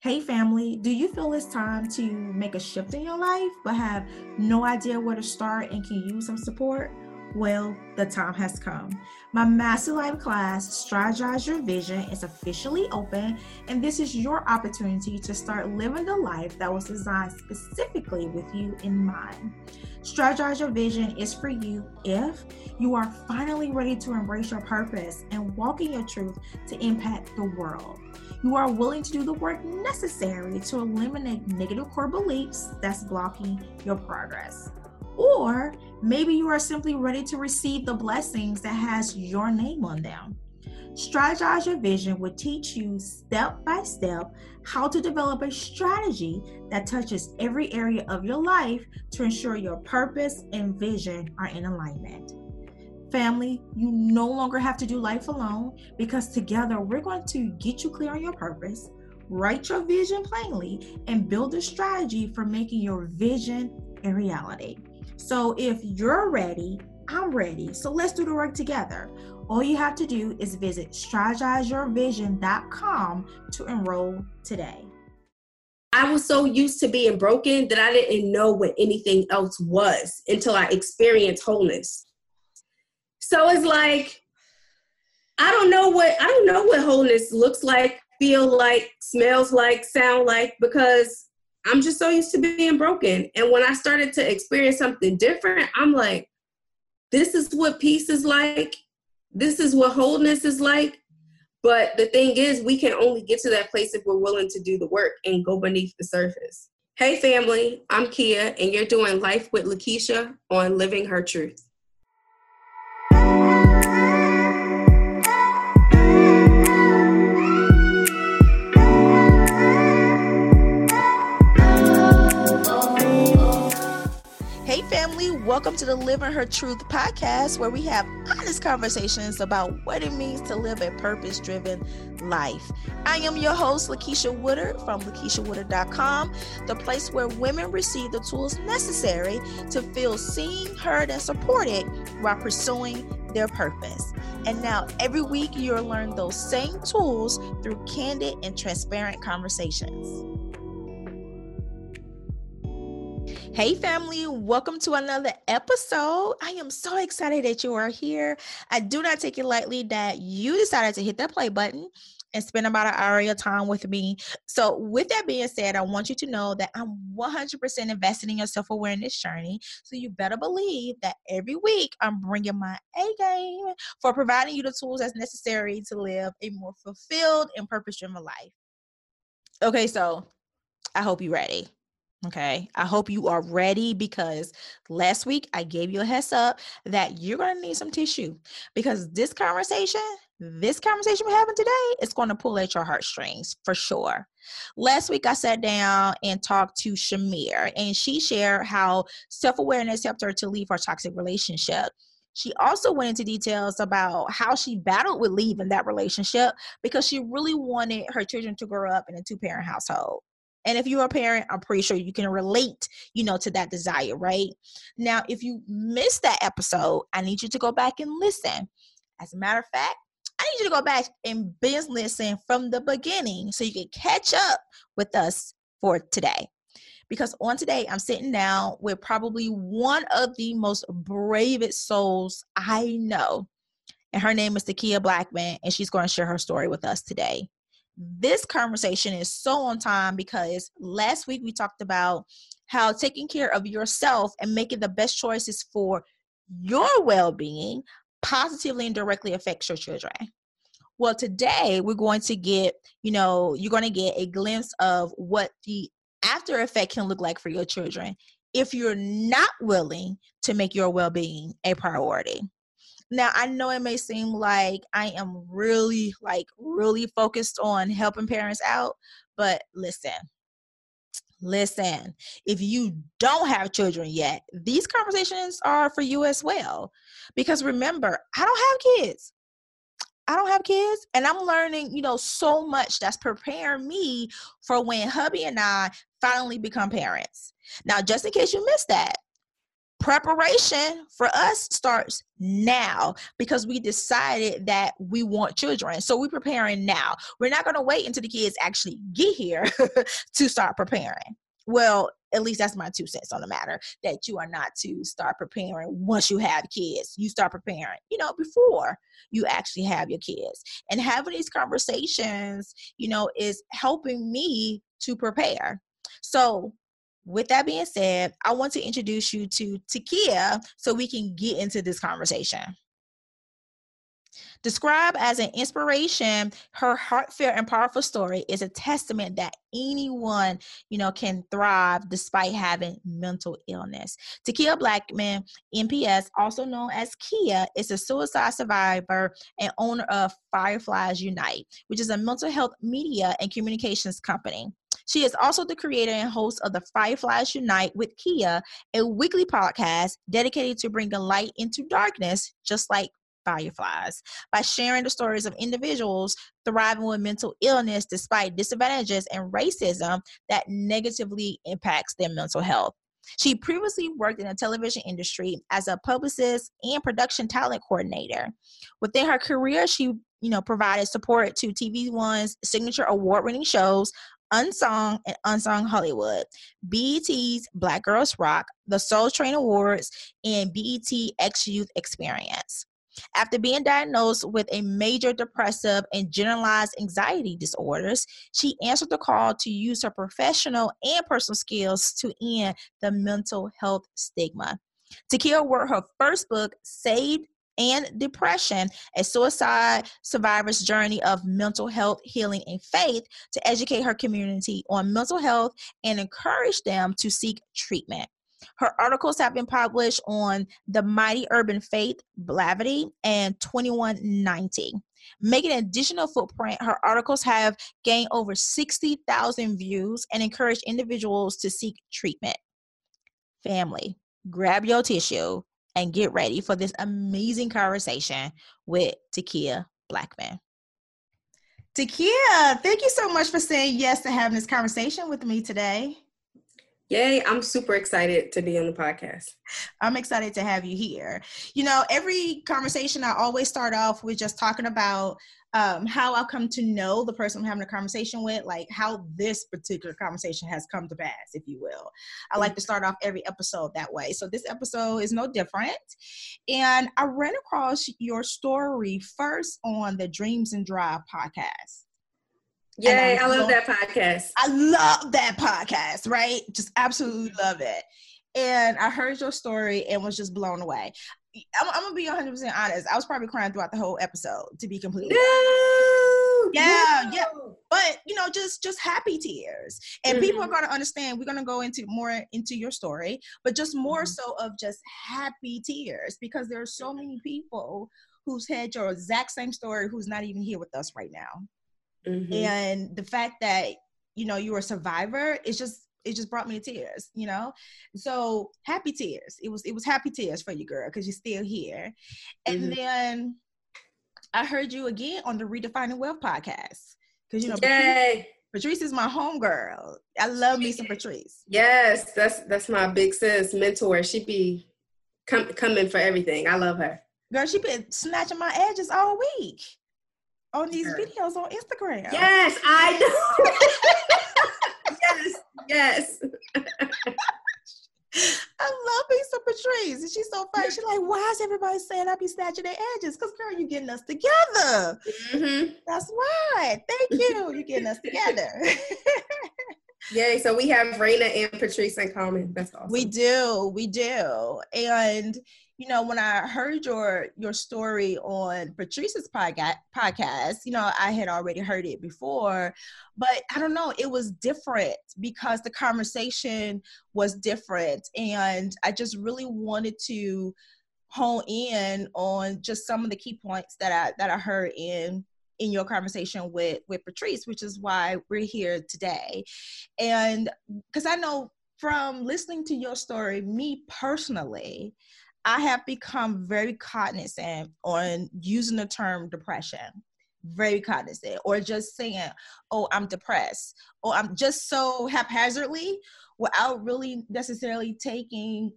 Hey, family, do you feel it's time to make a shift in your life but have no idea where to start and can use some support? Well, the time has come. My Master Life class, Strategize Your Vision, is officially open, and this is your opportunity to start living the life that was designed specifically with you in mind. Strategize Your Vision is for you if you are finally ready to embrace your purpose and walk in your truth to impact the world. You are willing to do the work necessary to eliminate negative core beliefs that's blocking your progress or maybe you are simply ready to receive the blessings that has your name on them. Strategize Your Vision will teach you step by step how to develop a strategy that touches every area of your life to ensure your purpose and vision are in alignment. Family, you no longer have to do life alone because together we're going to get you clear on your purpose, write your vision plainly, and build a strategy for making your vision a reality. So if you're ready, I'm ready. So let's do the work together. All you have to do is visit strategizeyourvision.com to enroll today. I was so used to being broken that I didn't know what anything else was until I experienced wholeness. So it's like I don't know what I don't know what wholeness looks like, feel like, smells like, sound like because I'm just so used to being broken. And when I started to experience something different, I'm like, this is what peace is like. This is what wholeness is like. But the thing is, we can only get to that place if we're willing to do the work and go beneath the surface. Hey, family, I'm Kia, and you're doing Life with Lakeisha on Living Her Truth. Family. Welcome to the Living Her Truth podcast, where we have honest conversations about what it means to live a purpose driven life. I am your host, Lakeisha Woodard from LakeishaWoodard.com, the place where women receive the tools necessary to feel seen, heard, and supported while pursuing their purpose. And now, every week, you'll learn those same tools through candid and transparent conversations. Hey, family, welcome to another episode. I am so excited that you are here. I do not take it lightly that you decided to hit that play button and spend about an hour of your time with me. So, with that being said, I want you to know that I'm 100% invested in your self awareness journey. So, you better believe that every week I'm bringing my A game for providing you the tools that's necessary to live a more fulfilled and purpose driven life. Okay, so I hope you're ready. Okay. I hope you are ready because last week I gave you a heads up that you're going to need some tissue because this conversation, this conversation we're having today is going to pull at your heartstrings for sure. Last week I sat down and talked to Shamir and she shared how self awareness helped her to leave her toxic relationship. She also went into details about how she battled with leaving that relationship because she really wanted her children to grow up in a two parent household. And if you're a parent, I'm pretty sure you can relate, you know, to that desire, right? Now, if you missed that episode, I need you to go back and listen. As a matter of fact, I need you to go back and binge listen from the beginning so you can catch up with us for today. Because on today, I'm sitting down with probably one of the most bravest souls I know. And her name is Takia Blackman, and she's going to share her story with us today this conversation is so on time because last week we talked about how taking care of yourself and making the best choices for your well being positively and directly affects your children. Well, today we're going to get, you know, you're going to get a glimpse of what the after effect can look like for your children if you're not willing to make your well being a priority. Now, I know it may seem like I am really, like, really focused on helping parents out, but listen, listen, if you don't have children yet, these conversations are for you as well. Because remember, I don't have kids. I don't have kids, and I'm learning, you know, so much that's preparing me for when hubby and I finally become parents. Now, just in case you missed that, preparation for us starts now because we decided that we want children. So we're preparing now. We're not going to wait until the kids actually get here to start preparing. Well, at least that's my two cents on the matter that you are not to start preparing once you have kids. You start preparing, you know, before you actually have your kids. And having these conversations, you know, is helping me to prepare. So with that being said, I want to introduce you to Takia so we can get into this conversation. Described as an inspiration, her heartfelt and powerful story is a testament that anyone, you know, can thrive despite having mental illness. Takia Blackman, NPS, also known as Kia, is a suicide survivor and owner of Fireflies Unite, which is a mental health media and communications company. She is also the creator and host of the Fireflies Unite with Kia, a weekly podcast dedicated to bringing light into darkness, just like fireflies, by sharing the stories of individuals thriving with mental illness despite disadvantages and racism that negatively impacts their mental health. She previously worked in the television industry as a publicist and production talent coordinator. Within her career, she you know provided support to TV One's signature award-winning shows Unsung and Unsung Hollywood, BET's Black Girls Rock, the Soul Train Awards, and BET X Youth Experience. After being diagnosed with a major depressive and generalized anxiety disorders, she answered the call to use her professional and personal skills to end the mental health stigma. Takia wrote her first book, Saved and depression, a suicide survivor's journey of mental health, healing, and faith to educate her community on mental health and encourage them to seek treatment. Her articles have been published on The Mighty Urban Faith, Blavity, and 21Ninety. Making an additional footprint, her articles have gained over 60,000 views and encouraged individuals to seek treatment. Family, grab your tissue and get ready for this amazing conversation with Takia Blackman. Takia, thank you so much for saying yes to having this conversation with me today. Yay, I'm super excited to be on the podcast. I'm excited to have you here. You know, every conversation I always start off with just talking about um, how I come to know the person I'm having a conversation with, like how this particular conversation has come to pass, if you will. I like to start off every episode that way. So this episode is no different. And I ran across your story first on the Dreams and Drive podcast. Yay, I, I love that podcast. I love that podcast, right? Just absolutely love it. And I heard your story and was just blown away. I'm, I'm gonna be 100 percent honest. I was probably crying throughout the whole episode, to be completely. No, yeah, no. yeah. But you know, just just happy tears, and mm-hmm. people are gonna understand. We're gonna go into more into your story, but just more mm-hmm. so of just happy tears because there are so many people who's had your exact same story who's not even here with us right now, mm-hmm. and the fact that you know you're a survivor is just it just brought me to tears, you know. So happy tears. It was it was happy tears for you, girl, because you're still here. And mm-hmm. then I heard you again on the Redefining Wealth podcast. Because you know, Patrice, Patrice, is my homegirl. I love me some Patrice. Yes, that's that's my big sis mentor. She be come coming for everything. I love her. Girl, she been snatching my edges all week on these videos on Instagram. Yes, I know. yes, yes. I love me some Patrice. And she's so funny. She's like, why is everybody saying I be snatching their edges? Because girl, you're getting us together. Mm-hmm. That's why. Thank you. You're getting us together. Yay. So we have Raina and Patrice in common. That's awesome. We do. We do. And you know, when I heard your your story on Patrice's podcast, you know, I had already heard it before, but I don't know, it was different because the conversation was different, and I just really wanted to hone in on just some of the key points that I that I heard in in your conversation with with Patrice, which is why we're here today, and because I know from listening to your story, me personally, I have become very cognizant on using the term depression, very cognizant, or just saying, oh, I'm depressed, or I'm just so haphazardly without really necessarily taking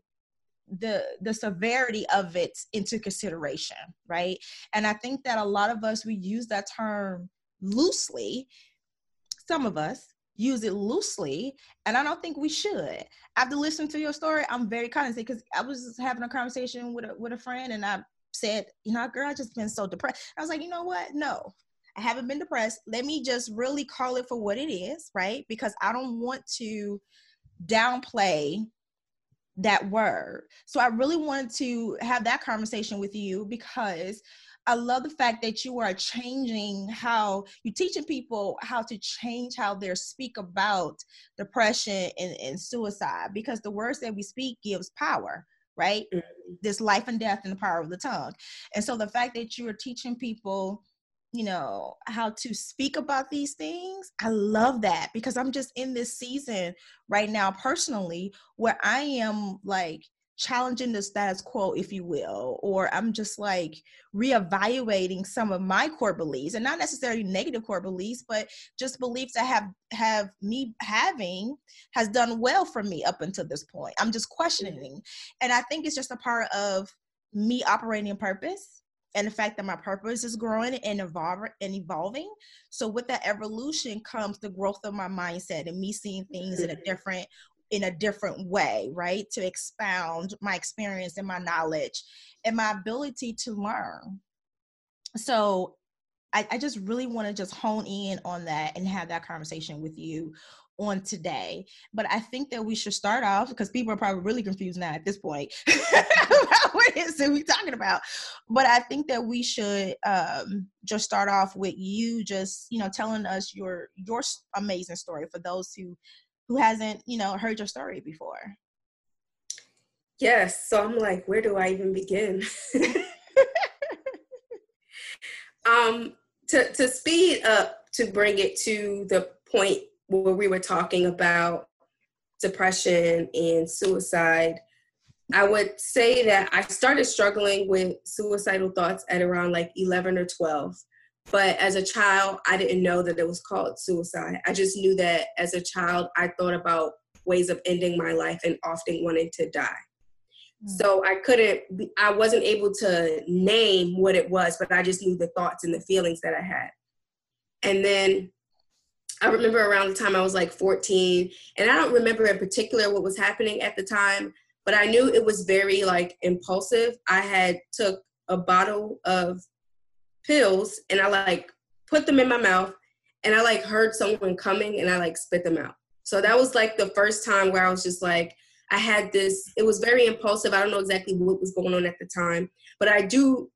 the the severity of it into consideration right? And i think that a lot of us we use that term loosely. Some of us use it loosely and i don't think we should. After listening to your story i'm very cognizant because i was having a conversation with a, with a friend and i said you know girl i just been so depressed. I was like you know what? No. I haven't been depressed. Let me just really call it for what it is right? Because i don't want to downplay that word. So I really wanted to have that conversation with you because I love the fact that you are changing how you're teaching people how to change how they speak about depression and, and suicide because the words that we speak gives power right mm-hmm. this life and death and the power of the tongue and so the fact that you are teaching people you know how to speak about these things i love that because i'm just in this season right now personally where i am like challenging the status quo if you will or i'm just like reevaluating some of my core beliefs and not necessarily negative core beliefs but just beliefs that have have me having has done well for me up until this point i'm just questioning and i think it's just a part of me operating in purpose and the fact that my purpose is growing and evolving and evolving. So with that evolution comes the growth of my mindset and me seeing things in a different in a different way, right? To expound my experience and my knowledge and my ability to learn. So I, I just really want to just hone in on that and have that conversation with you on today. But I think that we should start off because people are probably really confused now at this point about what is it we talking about. But I think that we should um, just start off with you just you know telling us your your amazing story for those who who hasn't you know heard your story before. Yes, so I'm like, where do I even begin? um, to to speed up to bring it to the point where we were talking about depression and suicide, I would say that I started struggling with suicidal thoughts at around like 11 or 12. But as a child, I didn't know that it was called suicide. I just knew that as a child, I thought about ways of ending my life and often wanting to die. Hmm. So I couldn't, I wasn't able to name what it was, but I just knew the thoughts and the feelings that I had. And then I remember around the time I was like 14, and I don't remember in particular what was happening at the time, but I knew it was very like impulsive. I had took a bottle of pills and I like put them in my mouth and I like heard someone coming and I like spit them out. So that was like the first time where I was just like I had this it was very impulsive. I don't know exactly what was going on at the time, but I do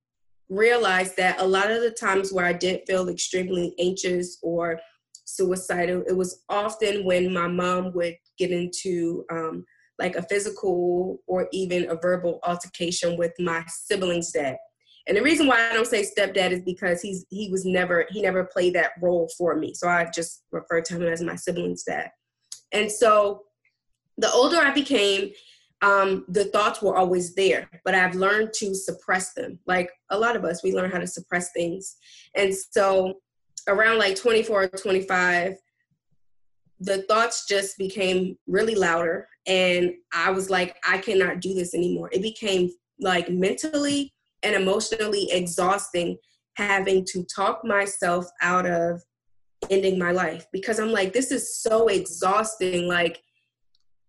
realize that a lot of the times where I did feel extremely anxious or suicidal. It was often when my mom would get into um, like a physical or even a verbal altercation with my siblings' dad. And the reason why I don't say stepdad is because he's he was never he never played that role for me. So I just refer to him as my siblings' dad. And so the older I became, um, the thoughts were always there, but I've learned to suppress them. Like a lot of us, we learn how to suppress things. And so around like 24 or 25, the thoughts just became really louder. And I was like, I cannot do this anymore. It became like mentally and emotionally exhausting having to talk myself out of ending my life because I'm like, this is so exhausting. Like,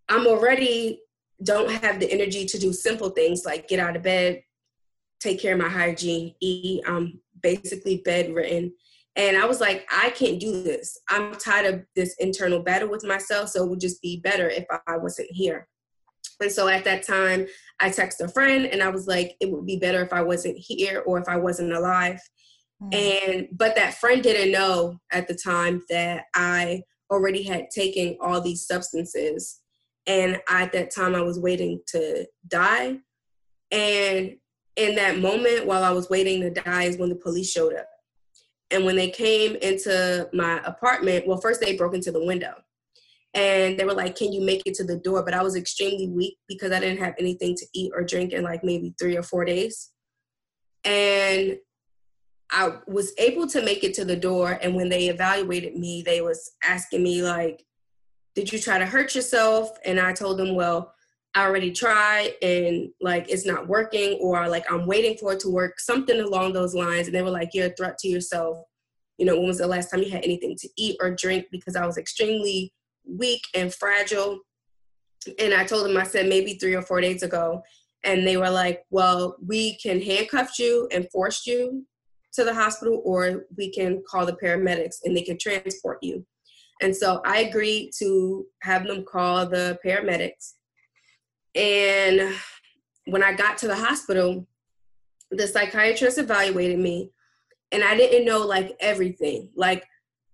I'm already don't have the energy to do simple things like get out of bed, take care of my hygiene, eat. I'm basically bedridden. And I was like, I can't do this. I'm tired of this internal battle with myself. So it would just be better if I wasn't here. And so at that time, I texted a friend and I was like, it would be better if I wasn't here or if I wasn't alive. Mm. And, but that friend didn't know at the time that I already had taken all these substances. And at that time, I was waiting to die. And in that moment, while I was waiting to die, is when the police showed up. And when they came into my apartment, well, first they broke into the window and they were like, Can you make it to the door? But I was extremely weak because I didn't have anything to eat or drink in like maybe three or four days. And I was able to make it to the door. And when they evaluated me, they was asking me like, did you try to hurt yourself? And I told them, well, I already tried and like it's not working, or like I'm waiting for it to work, something along those lines. And they were like, You're a threat to yourself. You know, when was the last time you had anything to eat or drink? Because I was extremely weak and fragile. And I told them, I said, maybe three or four days ago. And they were like, Well, we can handcuff you and force you to the hospital, or we can call the paramedics and they can transport you. And so I agreed to have them call the paramedics and when I got to the hospital, the psychiatrist evaluated me and I didn't know like everything. Like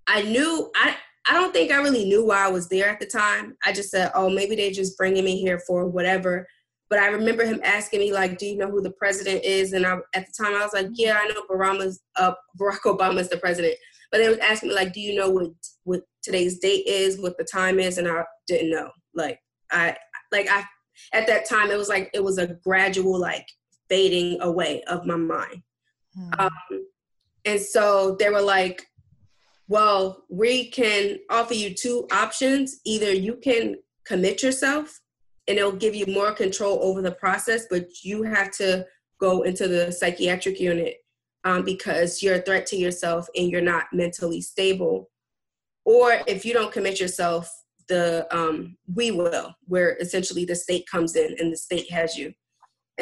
I knew I I don't think I really knew why I was there at the time. I just said, "Oh, maybe they're just bringing me here for whatever." But I remember him asking me like, "Do you know who the president is?" And I, at the time, I was like, "Yeah, I know Barack's, uh, Barack Obama's the president." But they was asking me like, "Do you know what what today's date is? What the time is?" And I didn't know. Like I like I at that time it was like it was a gradual like fading away of my mind hmm. um, and so they were like well we can offer you two options either you can commit yourself and it'll give you more control over the process but you have to go into the psychiatric unit um, because you're a threat to yourself and you're not mentally stable or if you don't commit yourself the um, we will, where essentially the state comes in and the state has you.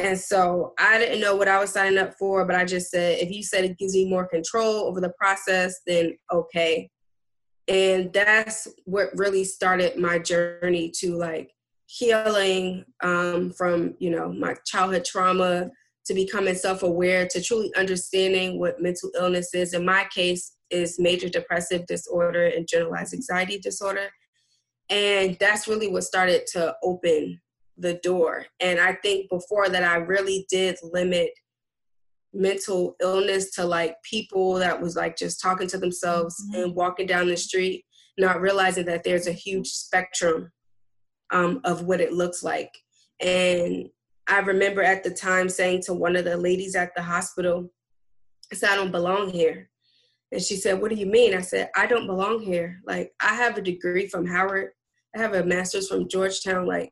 And so I didn't know what I was signing up for, but I just said, if you said it gives you more control over the process, then okay. And that's what really started my journey to like healing um, from, you know, my childhood trauma to becoming self-aware to truly understanding what mental illness is. In my case, is major depressive disorder and generalized anxiety disorder and that's really what started to open the door. And i think before that i really did limit mental illness to like people that was like just talking to themselves mm-hmm. and walking down the street not realizing that there's a huge spectrum um, of what it looks like. And i remember at the time saying to one of the ladies at the hospital i said i don't belong here. And she said what do you mean? I said i don't belong here. Like i have a degree from howard. I have a master's from Georgetown. Like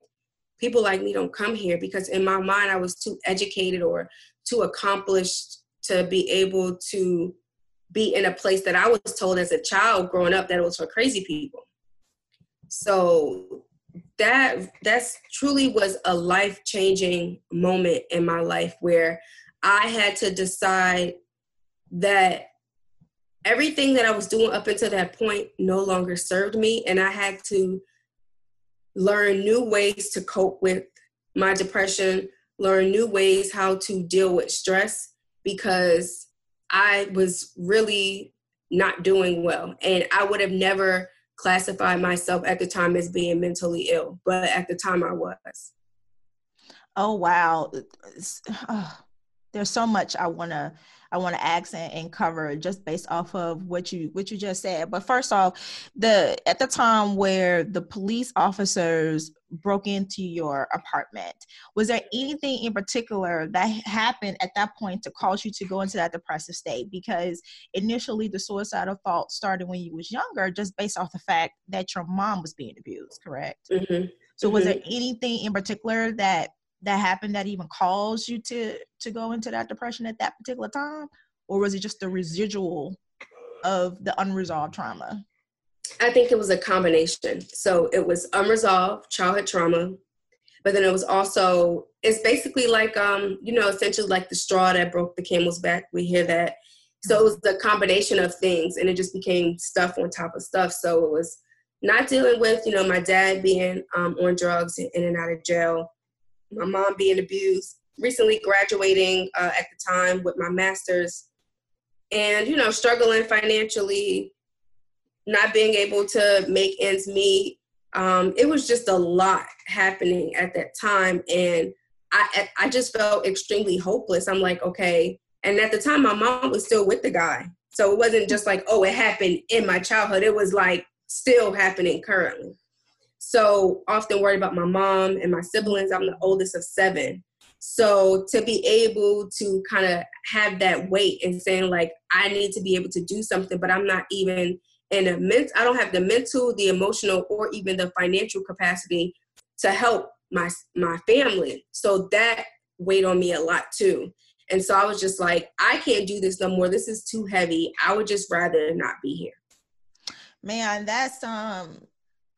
people like me don't come here because in my mind I was too educated or too accomplished to be able to be in a place that I was told as a child growing up that it was for crazy people. So that that's truly was a life changing moment in my life where I had to decide that everything that I was doing up until that point no longer served me and I had to learn new ways to cope with my depression, learn new ways how to deal with stress because I was really not doing well. And I would have never classified myself at the time as being mentally ill, but at the time I was. Oh, wow. Oh, there's so much I want to I want to ask and, and, cover just based off of what you what you just said. But first off, the at the time where the police officers broke into your apartment, was there anything in particular that happened at that point to cause you to go into that depressive state? Because initially the suicidal thought started when you was younger, just based off the fact that your mom was being abused, correct? Mm-hmm. So was mm-hmm. there anything in particular that that happened that even caused you to to go into that depression at that particular time? Or was it just the residual of the unresolved trauma? I think it was a combination. So it was unresolved childhood trauma but then it was also it's basically like um you know essentially like the straw that broke the camel's back. We hear that. So it was the combination of things and it just became stuff on top of stuff. So it was not dealing with you know my dad being um, on drugs and in and out of jail my mom being abused, recently graduating uh, at the time with my master's, and you know, struggling financially, not being able to make ends meet. Um, it was just a lot happening at that time, and I I just felt extremely hopeless. I'm like, okay, and at the time, my mom was still with the guy, so it wasn't just like, oh, it happened in my childhood. It was like still happening currently so often worried about my mom and my siblings. I'm the oldest of seven. So to be able to kind of have that weight and saying like I need to be able to do something, but I'm not even in a mental. I don't have the mental, the emotional, or even the financial capacity to help my my family. So that weighed on me a lot too. And so I was just like, I can't do this no more. This is too heavy. I would just rather not be here. Man, that's um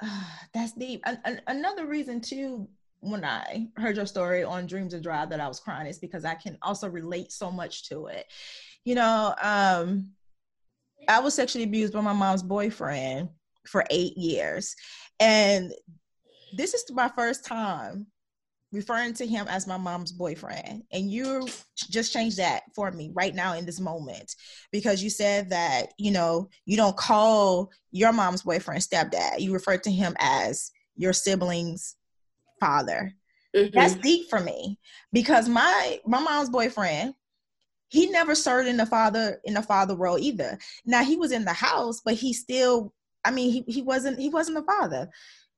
that's deep. another reason too when I heard your story on Dreams and Drive that I was crying is because I can also relate so much to it. You know, um I was sexually abused by my mom's boyfriend for 8 years. And this is my first time referring to him as my mom's boyfriend. And you just changed that for me right now in this moment because you said that you know you don't call your mom's boyfriend stepdad. You refer to him as your sibling's father. Mm-hmm. that's deep for me because my my mom's boyfriend he never served in the father in the father role either. Now he was in the house but he still i mean he, he wasn't he wasn't the father.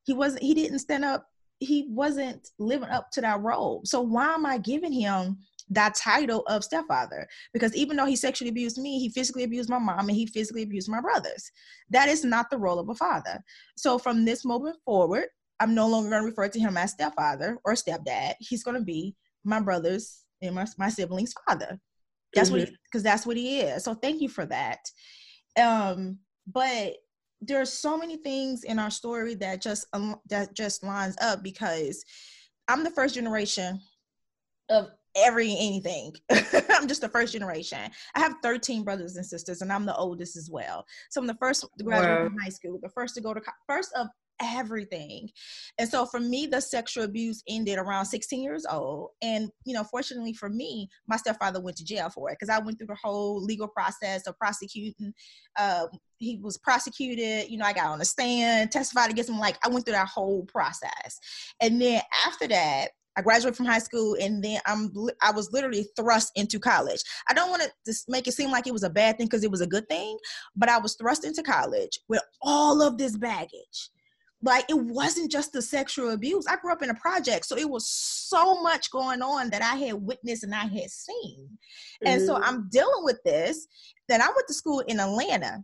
He wasn't he didn't stand up he wasn't living up to that role. So why am I giving him that title of stepfather? Because even though he sexually abused me, he physically abused my mom and he physically abused my brothers. That is not the role of a father. So from this moment forward, I'm no longer going to refer to him as stepfather or stepdad. He's going to be my brother's and my, my sibling's father. That's mm-hmm. what because that's what he is. So thank you for that. Um, but there's so many things in our story that just um, that just lines up because I'm the first generation of every anything. I'm just the first generation. I have 13 brothers and sisters, and I'm the oldest as well. So I'm the first to graduate wow. from high school, the first to go to first of everything. And so for me, the sexual abuse ended around 16 years old. And, you know, fortunately for me, my stepfather went to jail for it because I went through the whole legal process of prosecuting. Uh, he was prosecuted, you know, I got on the stand, testified against him. Like I went through that whole process. And then after that, I graduated from high school and then I'm I was literally thrust into college. I don't want to just make it seem like it was a bad thing because it was a good thing, but I was thrust into college with all of this baggage like it wasn't just the sexual abuse. I grew up in a project, so it was so much going on that I had witnessed and I had seen. Mm-hmm. And so mm-hmm. I'm dealing with this. Then I went to school in Atlanta.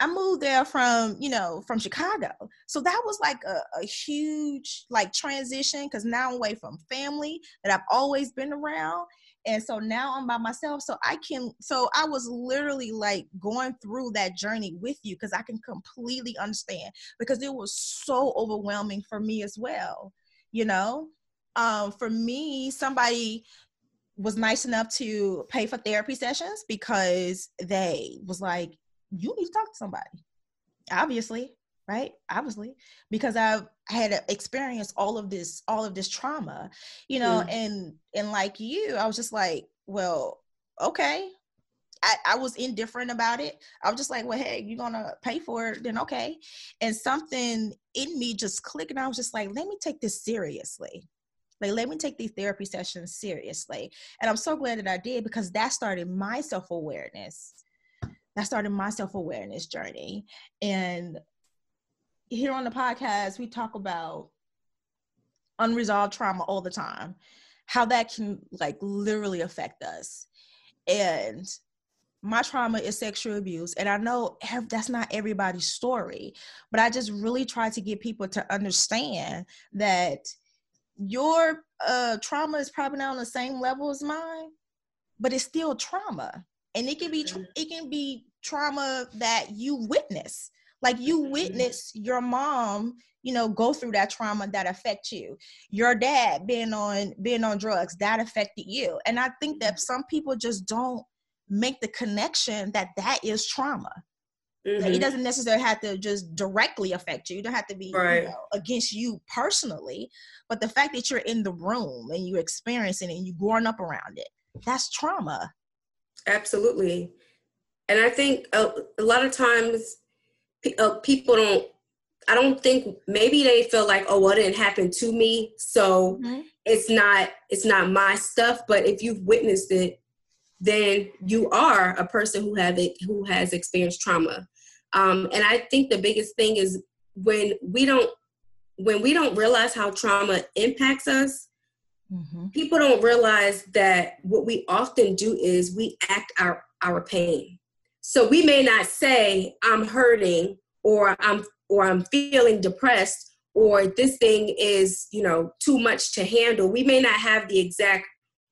I moved there from, you know, from Chicago. So that was like a, a huge like transition because now I'm away from family that I've always been around and so now i'm by myself so i can so i was literally like going through that journey with you because i can completely understand because it was so overwhelming for me as well you know? Um for me somebody was nice enough to pay for therapy sessions because they was like you need to talk to somebody obviously right obviously because i've had experienced all of this all of this trauma you know mm. and and like you i was just like well okay I, I was indifferent about it. I was just like, well, hey, you're gonna pay for it, then okay. And something in me just clicked, and I was just like, let me take this seriously. Like, let me take these therapy sessions seriously. And I'm so glad that I did because that started my self awareness. That started my self awareness journey. And here on the podcast, we talk about unresolved trauma all the time, how that can like literally affect us. And my trauma is sexual abuse. And I know that's not everybody's story, but I just really try to get people to understand that your uh, trauma is probably not on the same level as mine, but it's still trauma. And it can be it can be trauma that you witness like you mm-hmm. witness your mom you know go through that trauma that affect you your dad being on being on drugs that affected you and i think that some people just don't make the connection that that is trauma mm-hmm. like it doesn't necessarily have to just directly affect you. You don't have to be right. you know, against you personally, but the fact that you're in the room and you're experiencing it and you're growing up around it, that's trauma. Absolutely. And I think a, a lot of times uh, people don't I don't think maybe they feel like, oh, well, it didn't happen to me, so mm-hmm. it's not it's not my stuff. But if you've witnessed it, then you are a person who have it who has experienced trauma. Um, and I think the biggest thing is when we don't when we don't realize how trauma impacts us. Mm-hmm. People don't realize that what we often do is we act our our pain. So we may not say I'm hurting or I'm or I'm feeling depressed or this thing is, you know, too much to handle. We may not have the exact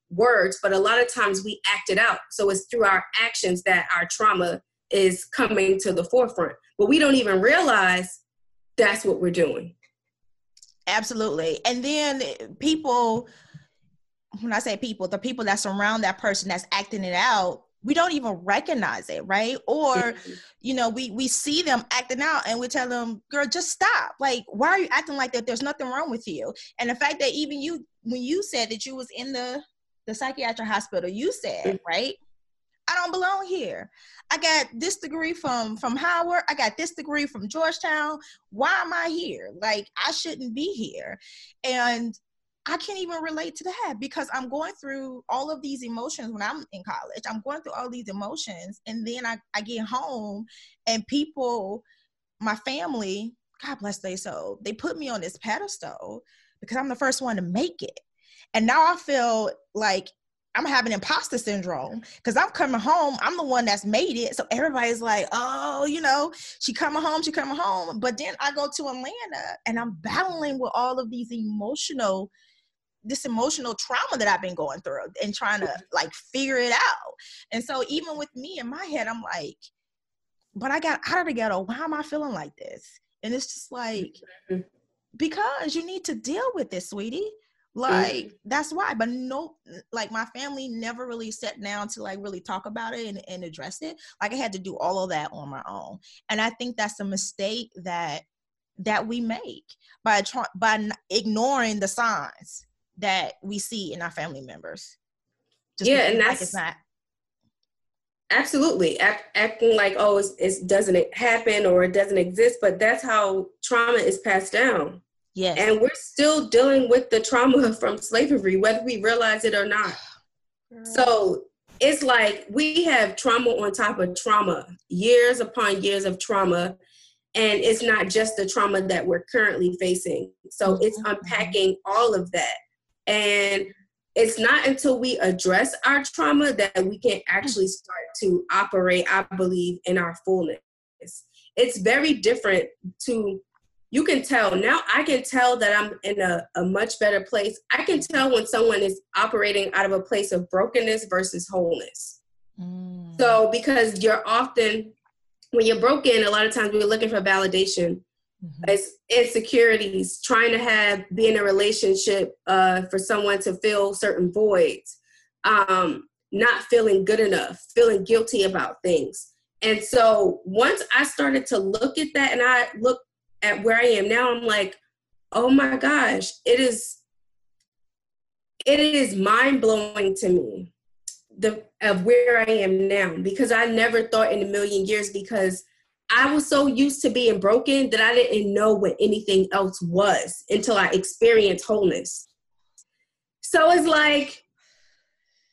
words, but a lot of times we act it out. So it's through our actions that our trauma is coming to the forefront. But we don't even realize that's what we're doing. Absolutely. And then people, when I say people, the people that surround that person that's acting it out, we don't even recognize it, right? Or, mm-hmm. you know, we we see them acting out and we tell them, girl, just stop. Like, why are you acting like that? There's nothing wrong with you. And the fact that even you, when you said that you was in the the psychiatric hospital, you said, mm-hmm. right? I don't belong here. I got this degree from from Howard. I got this degree from Georgetown. Why am I here? Like I shouldn't be here. And I can't even relate to that because I'm going through all of these emotions when I'm in college. I'm going through all these emotions and then I, I get home and people, my family, God bless they soul, they put me on this pedestal because I'm the first one to make it. And now I feel like I'm having imposter syndrome because I'm coming home. I'm the one that's made it. So everybody's like, oh, you know, she coming home, she coming home. But then I go to Atlanta and I'm battling with all of these emotional, this emotional trauma that I've been going through and trying to like figure it out. And so even with me in my head, I'm like, but I got out of the ghetto. Why am I feeling like this? And it's just like, mm-hmm. because you need to deal with this, sweetie like mm-hmm. that's why but no like my family never really sat down to like really talk about it and, and address it like i had to do all of that on my own and i think that's a mistake that that we make by trying by ignoring the signs that we see in our family members Just yeah and that's like it's not absolutely Act, acting like oh it doesn't happen or it doesn't exist but that's how trauma is passed down Yes. And we're still dealing with the trauma from slavery, whether we realize it or not. So it's like we have trauma on top of trauma, years upon years of trauma. And it's not just the trauma that we're currently facing. So it's mm-hmm. unpacking all of that. And it's not until we address our trauma that we can actually start to operate, I believe, in our fullness. It's very different to you can tell now i can tell that i'm in a, a much better place i can tell when someone is operating out of a place of brokenness versus wholeness mm. so because you're often when you're broken a lot of times we're looking for validation mm-hmm. it's insecurities trying to have be in a relationship uh, for someone to fill certain voids um, not feeling good enough feeling guilty about things and so once I started to look at that and I look at where I am now, I'm like, oh my gosh, it is it is mind blowing to me the of where I am now because I never thought in a million years because I was so used to being broken that I didn't know what anything else was until I experienced wholeness. So it's like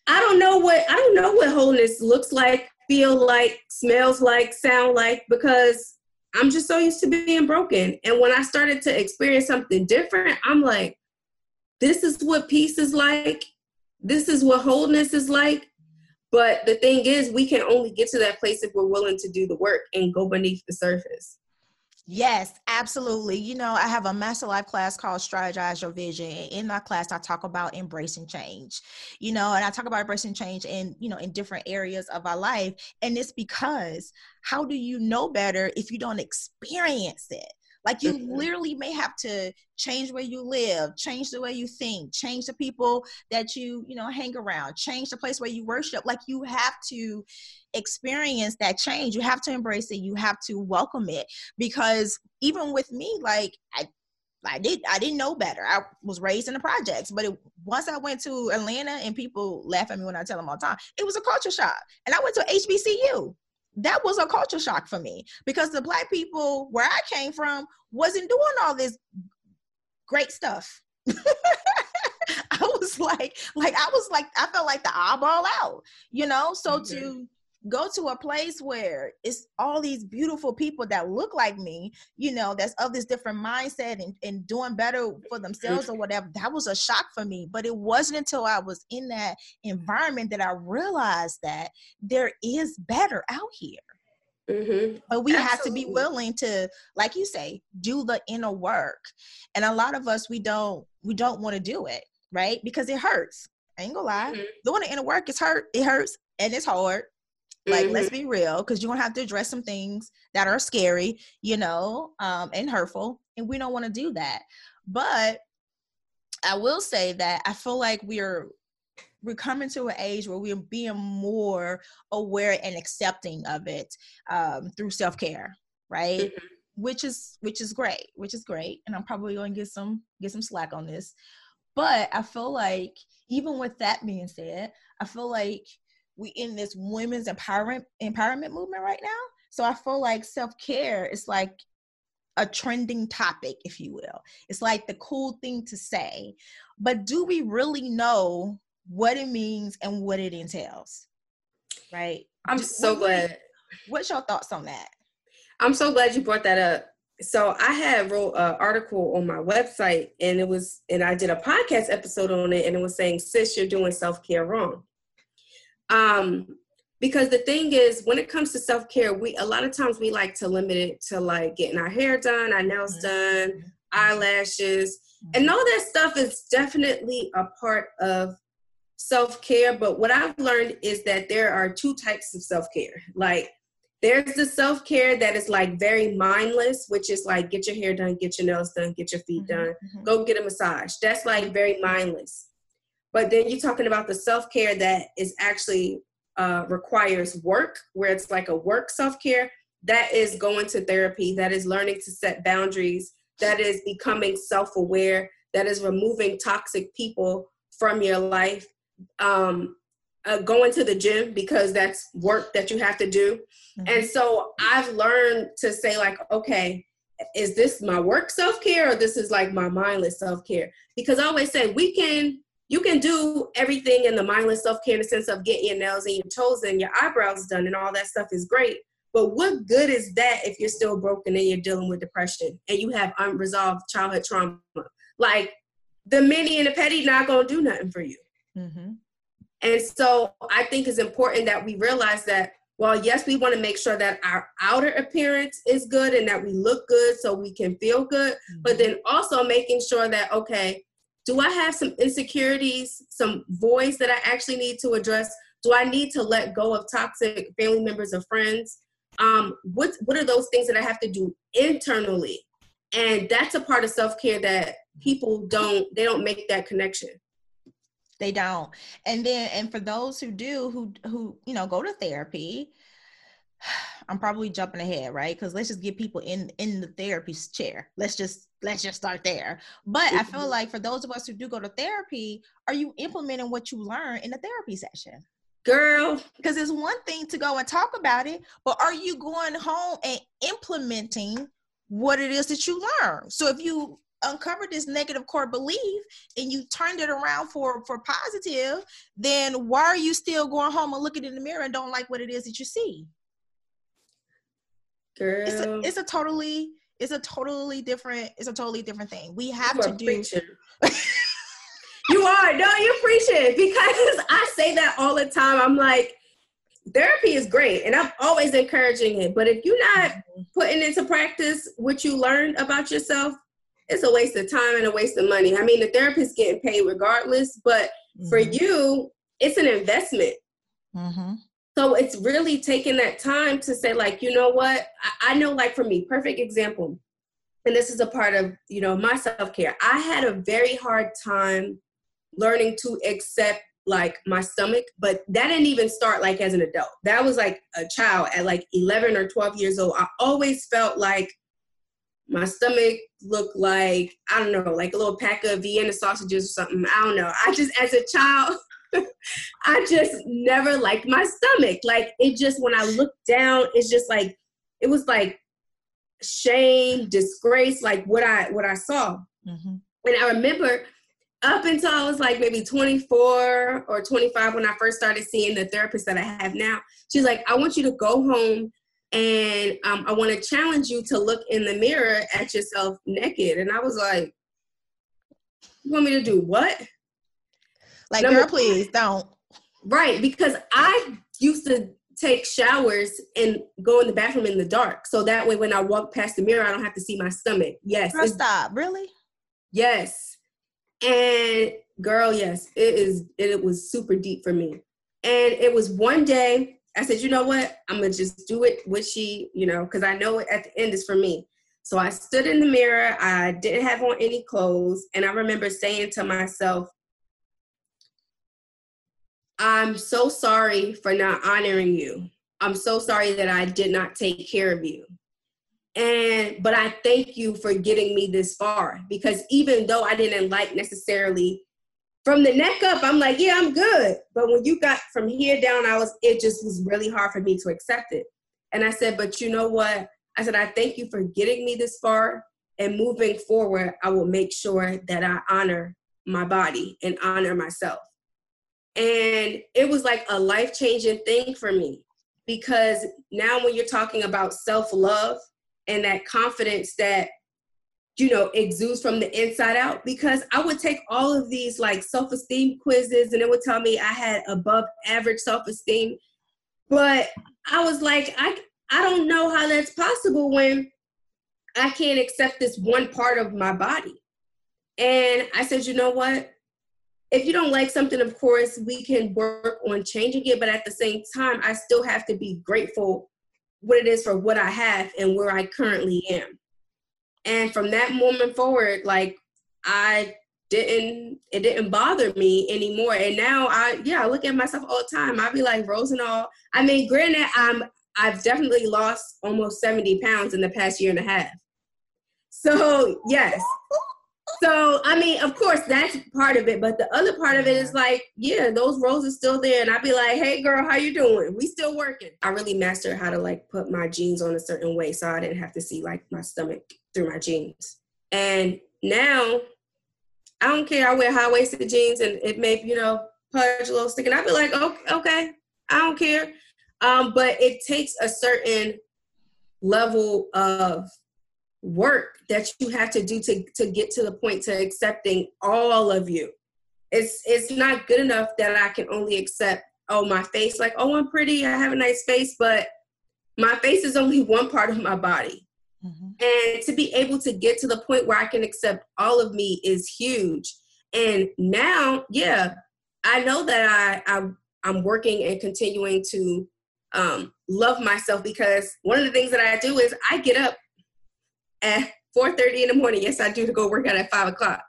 I don't know what I don't know what wholeness looks like, feel like, smells like, sound like because I'm just so used to being broken. And when I started to experience something different, I'm like, this is what peace is like. This is what wholeness is like. But the thing is, we can only get to that place if we're willing to do the work and go beneath the surface. Yes, absolutely. You know, I have a master life class called Strategize Your Vision. In that class, I talk about embracing change, you know, and I talk about embracing change in, you know, in different areas of our life. And it's because how do you know better if you don't experience it? Like you mm-hmm. literally may have to change where you live, change the way you think, change the people that you, you know, hang around, change the place where you worship. Like you have to experience that change. You have to embrace it. You have to welcome it because even with me, like I I did I didn't know better. I was raised in the projects, but it, once I went to Atlanta and people laugh at me when I tell them all the time, it was a culture shock. And I went to HBCU that was a culture shock for me because the black people where I came from wasn't doing all this great stuff. I was like, like I was like, I felt like the eyeball out, you know. So mm-hmm. to go to a place where it's all these beautiful people that look like me, you know, that's of this different mindset and, and doing better for themselves or whatever, that was a shock for me. But it wasn't until I was in that environment that I realized that there is better out here. Mm-hmm. But we Absolutely. have to be willing to, like you say, do the inner work. And a lot of us, we don't, we don't want to do it, right? Because it hurts. I ain't gonna lie. Mm-hmm. Doing the inner work is hurt. It hurts and it's hard. Like, mm-hmm. let's be real, because you're gonna have to address some things that are scary, you know, um, and hurtful, and we don't want to do that. But I will say that I feel like we're we're coming to an age where we're being more aware and accepting of it um, through self-care right mm-hmm. which is which is great which is great and i'm probably going to get some get some slack on this but i feel like even with that being said i feel like we in this women's empowerment empowerment movement right now so i feel like self-care is like a trending topic if you will it's like the cool thing to say but do we really know what it means and what it entails. Right. I'm Just, so what, glad. What's your thoughts on that? I'm so glad you brought that up. So I had wrote an article on my website and it was and I did a podcast episode on it and it was saying, sis, you're doing self-care wrong. Um, because the thing is when it comes to self-care, we a lot of times we like to limit it to like getting our hair done, our nails mm-hmm. done, mm-hmm. eyelashes, mm-hmm. and all that stuff is definitely a part of self care, but what I've learned is that there are two types of self care. Like, there's the self care that is like very mindless, which is like get your hair done, get your nails done, get your feet mm-hmm, done, mm-hmm. go get a massage. That's like very mindless. But then you're talking about the self care that is actually uh, requires work, where it's like a work self care. That is going to therapy, that is learning to set boundaries, that is becoming self aware, that is removing toxic people from your life, um, uh, going to the gym because that's work that you have to do. Mm-hmm. And so I've learned to say, like, okay, is this my work self care or this is like my mindless self care? Because I always say we can, you can do everything in the mindless self care in the sense of getting your nails and your toes and your eyebrows done and all that stuff is great. But what good is that if you're still broken and you're dealing with depression and you have unresolved childhood trauma? Like the mini and the petty not gonna do nothing for you. Mm-hmm. And so I think it's important that we realize that while yes, we want to make sure that our outer appearance is good and that we look good so we can feel good, mm-hmm. but then also making sure that, okay, do I have some insecurities, some voids that I actually need to address? Do I need to let go of toxic family members or friends? Um, what what are those things that I have to do internally? And that's a part of self-care that people don't they don't make that connection they don't and then and for those who do who who you know go to therapy i'm probably jumping ahead right? Because let's just get people in in the therapy chair. Let's just let's just start there. But i feel mm-hmm. like for those of us who do go to therapy are you implementing what you learn in the therapy session? Girl. Because it's one thing to go and talk about it but are you going home and implementing what it is that you learn? So if you uncovered this negative core belief and you turned it around for for positive then why are you still going home and looking in the mirror and don't like what it is that you see girl it's a, it's a totally it's a totally different it's a totally different thing we have to do you are no you preach it because i say that all the time i'm like therapy is great and i'm always encouraging it but if you're not mm-hmm. putting into practice what you learned about yourself it's a waste of time and a waste of money. I mean, the therapist getting paid regardless, but mm-hmm. for you, it's an investment. Mm-hmm. So it's really taking that time to say, like, you know what? I, I know, like, for me, perfect example, and this is a part of, you know, my self care. I had a very hard time learning to accept like my stomach, but that didn't even start like as an adult. That was like a child at like 11 or 12 years old. I always felt like my stomach looked like I don't know, like a little pack of Vienna sausages or something. I don't know. I just as a child, I just never liked my stomach. Like it just when I look down, it's just like it was like shame, disgrace, like what I what I saw. Mm-hmm. And I remember up until I was like maybe 24 or 25 when I first started seeing the therapist that I have now. She's like, I want you to go home and um, I want to challenge you to look in the mirror at yourself naked. And I was like, you want me to do what? Like, Number girl, please don't. Right, because I used to take showers and go in the bathroom in the dark. So that way when I walk past the mirror, I don't have to see my stomach. Yes. Girl, stop. Really? Yes. And girl, yes, it is it was super deep for me. And it was one day I said, you know what? I'm gonna just do it with she, you know, because I know at the end is for me. So I stood in the mirror. I didn't have on any clothes, and I remember saying to myself, I'm so sorry for not honoring you. I'm so sorry that I did not take care of you. And but I thank you for getting me this far because even though I didn't like necessarily from the neck up, I'm like, yeah, I'm good. But when you got from here down, I was it just was really hard for me to accept it. And I said, but you know what? I said, I thank you for getting me this far. And moving forward, I will make sure that I honor my body and honor myself. And it was like a life changing thing for me because now when you're talking about self love and that confidence that you know exudes from the inside out because i would take all of these like self-esteem quizzes and it would tell me i had above average self-esteem. But i was like i i don't know how that's possible when i can't accept this one part of my body. And i said you know what if you don't like something, of course, we can work on changing it. But at the same time, I still have to be grateful what it is for what I have and where I currently am. And from that moment forward, like I didn't, it didn't bother me anymore. And now I, yeah, I look at myself all the time. I'd be like, Rose and all. I mean, granted, I'm, I've definitely lost almost 70 pounds in the past year and a half. So yes, so I mean, of course, that's part of it, but the other part of it is like, yeah, those rolls are still there, and I'd be like, hey, girl, how you doing? We still working. I really mastered how to like put my jeans on a certain way, so I didn't have to see like my stomach through my jeans. And now, I don't care. I wear high waisted jeans, and it may, you know, pudge a little stick, and I'd be like, okay, okay, I don't care. Um, but it takes a certain level of work that you have to do to, to get to the point to accepting all of you. It's it's not good enough that I can only accept oh my face like oh I'm pretty I have a nice face but my face is only one part of my body. Mm-hmm. And to be able to get to the point where I can accept all of me is huge. And now, yeah, I know that I, I I'm working and continuing to um, love myself because one of the things that I do is I get up at 4.30 in the morning. Yes, I do to go work out at 5 o'clock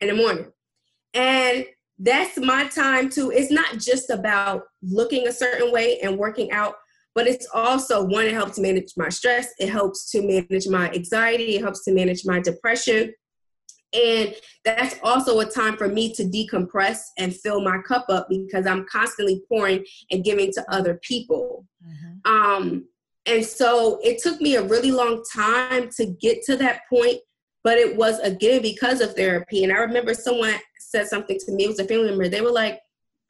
in the morning. And that's my time too. it's not just about looking a certain way and working out, but it's also one, it helps manage my stress. It helps to manage my anxiety. It helps to manage my depression. And that's also a time for me to decompress and fill my cup up because I'm constantly pouring and giving to other people. Mm-hmm. Um, and so it took me a really long time to get to that point, but it was again because of therapy. And I remember someone said something to me, it was a family member. They were like,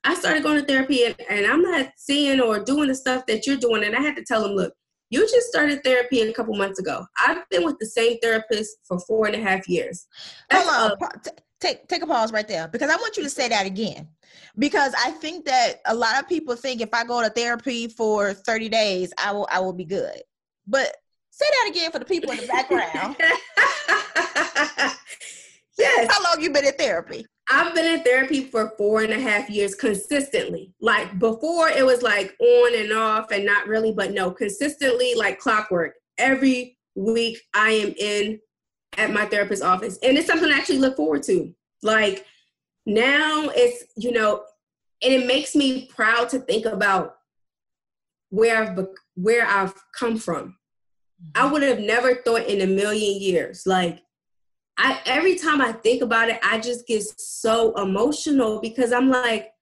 I started going to therapy and, and I'm not seeing or doing the stuff that you're doing. And I had to tell them, look, you just started therapy a couple months ago. I've been with the same therapist for four and a half years. That's Hold on. Uh, a- take take a pause right there because I want you to say that again because I think that a lot of people think if I go to therapy for 30 days, I will I will be good. But say that again for the people in the background. yes. How long you been in therapy? I've been in therapy for four and a half years consistently. Like before, it was like on and off and not really, but no, consistently like clockwork. Every week, I am in at my therapist's office, and it's something I actually look forward to. Like now it's you know and it makes me proud to think about where I've where I've come from. I mm-hmm. would have never thought in a million years. Like I every time I think about it, I just get so emotional because I'm like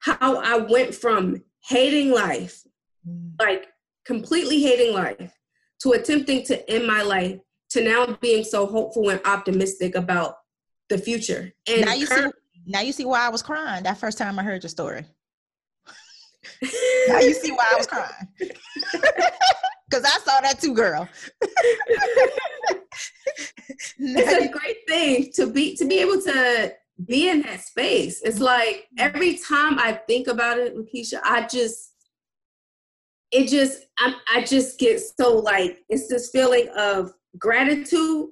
how I went from hating life, mm. like completely hating life, to attempting to end my life, to now being so hopeful and optimistic about the future. And now you see now you see why I was crying that first time I heard your story. now you see why I was crying. Cause I saw that too, girl. it's a great thing to be to be able to be in that space. It's like every time I think about it, Lakeisha, I just it just I, I just get so like it's this feeling of gratitude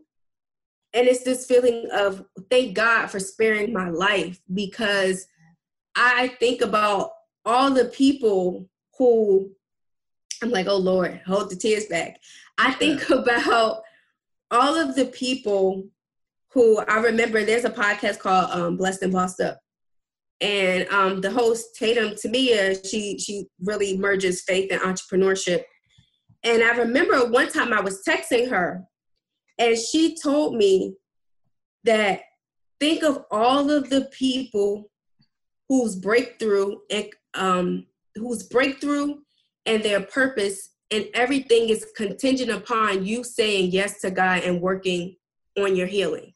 and it's this feeling of thank god for sparing my life because i think about all the people who i'm like oh lord hold the tears back. I think about all of the people who i remember there's a podcast called um, blessed and bossed up. And um, the host Tatum Temia, she she really merges faith and entrepreneurship. And I remember one time I was texting her, and she told me that think of all of the people whose breakthrough and um, whose breakthrough and their purpose and everything is contingent upon you saying yes to God and working on your healing.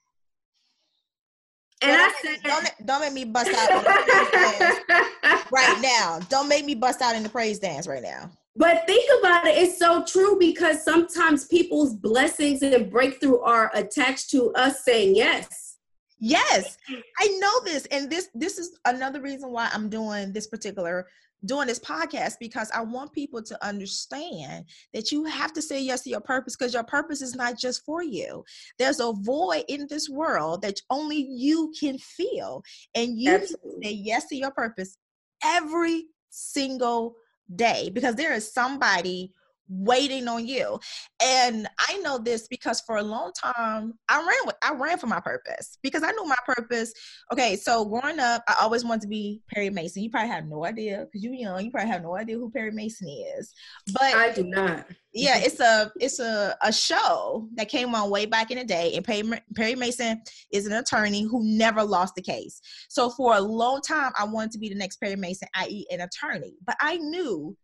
And I said, don't, don't make me bust out right now. Don't make me bust out in the praise dance right now. But think about it, it's so true because sometimes people's blessings and breakthrough are attached to us saying yes. Yes, I know this, and this this is another reason why I'm doing this particular doing this podcast because I want people to understand that you have to say yes to your purpose because your purpose is not just for you. There's a void in this world that only you can feel, and you say yes to your purpose every single day because there is somebody waiting on you. And I know this because for a long time I ran with I ran for my purpose because I knew my purpose. Okay, so growing up, I always wanted to be Perry Mason. You probably have no idea because you're young. You probably have no idea who Perry Mason is. But I do not. yeah, it's a it's a, a show that came on way back in the day, and Perry, Perry Mason is an attorney who never lost the case. So for a long time, I wanted to be the next Perry Mason, i.e., an attorney. But I knew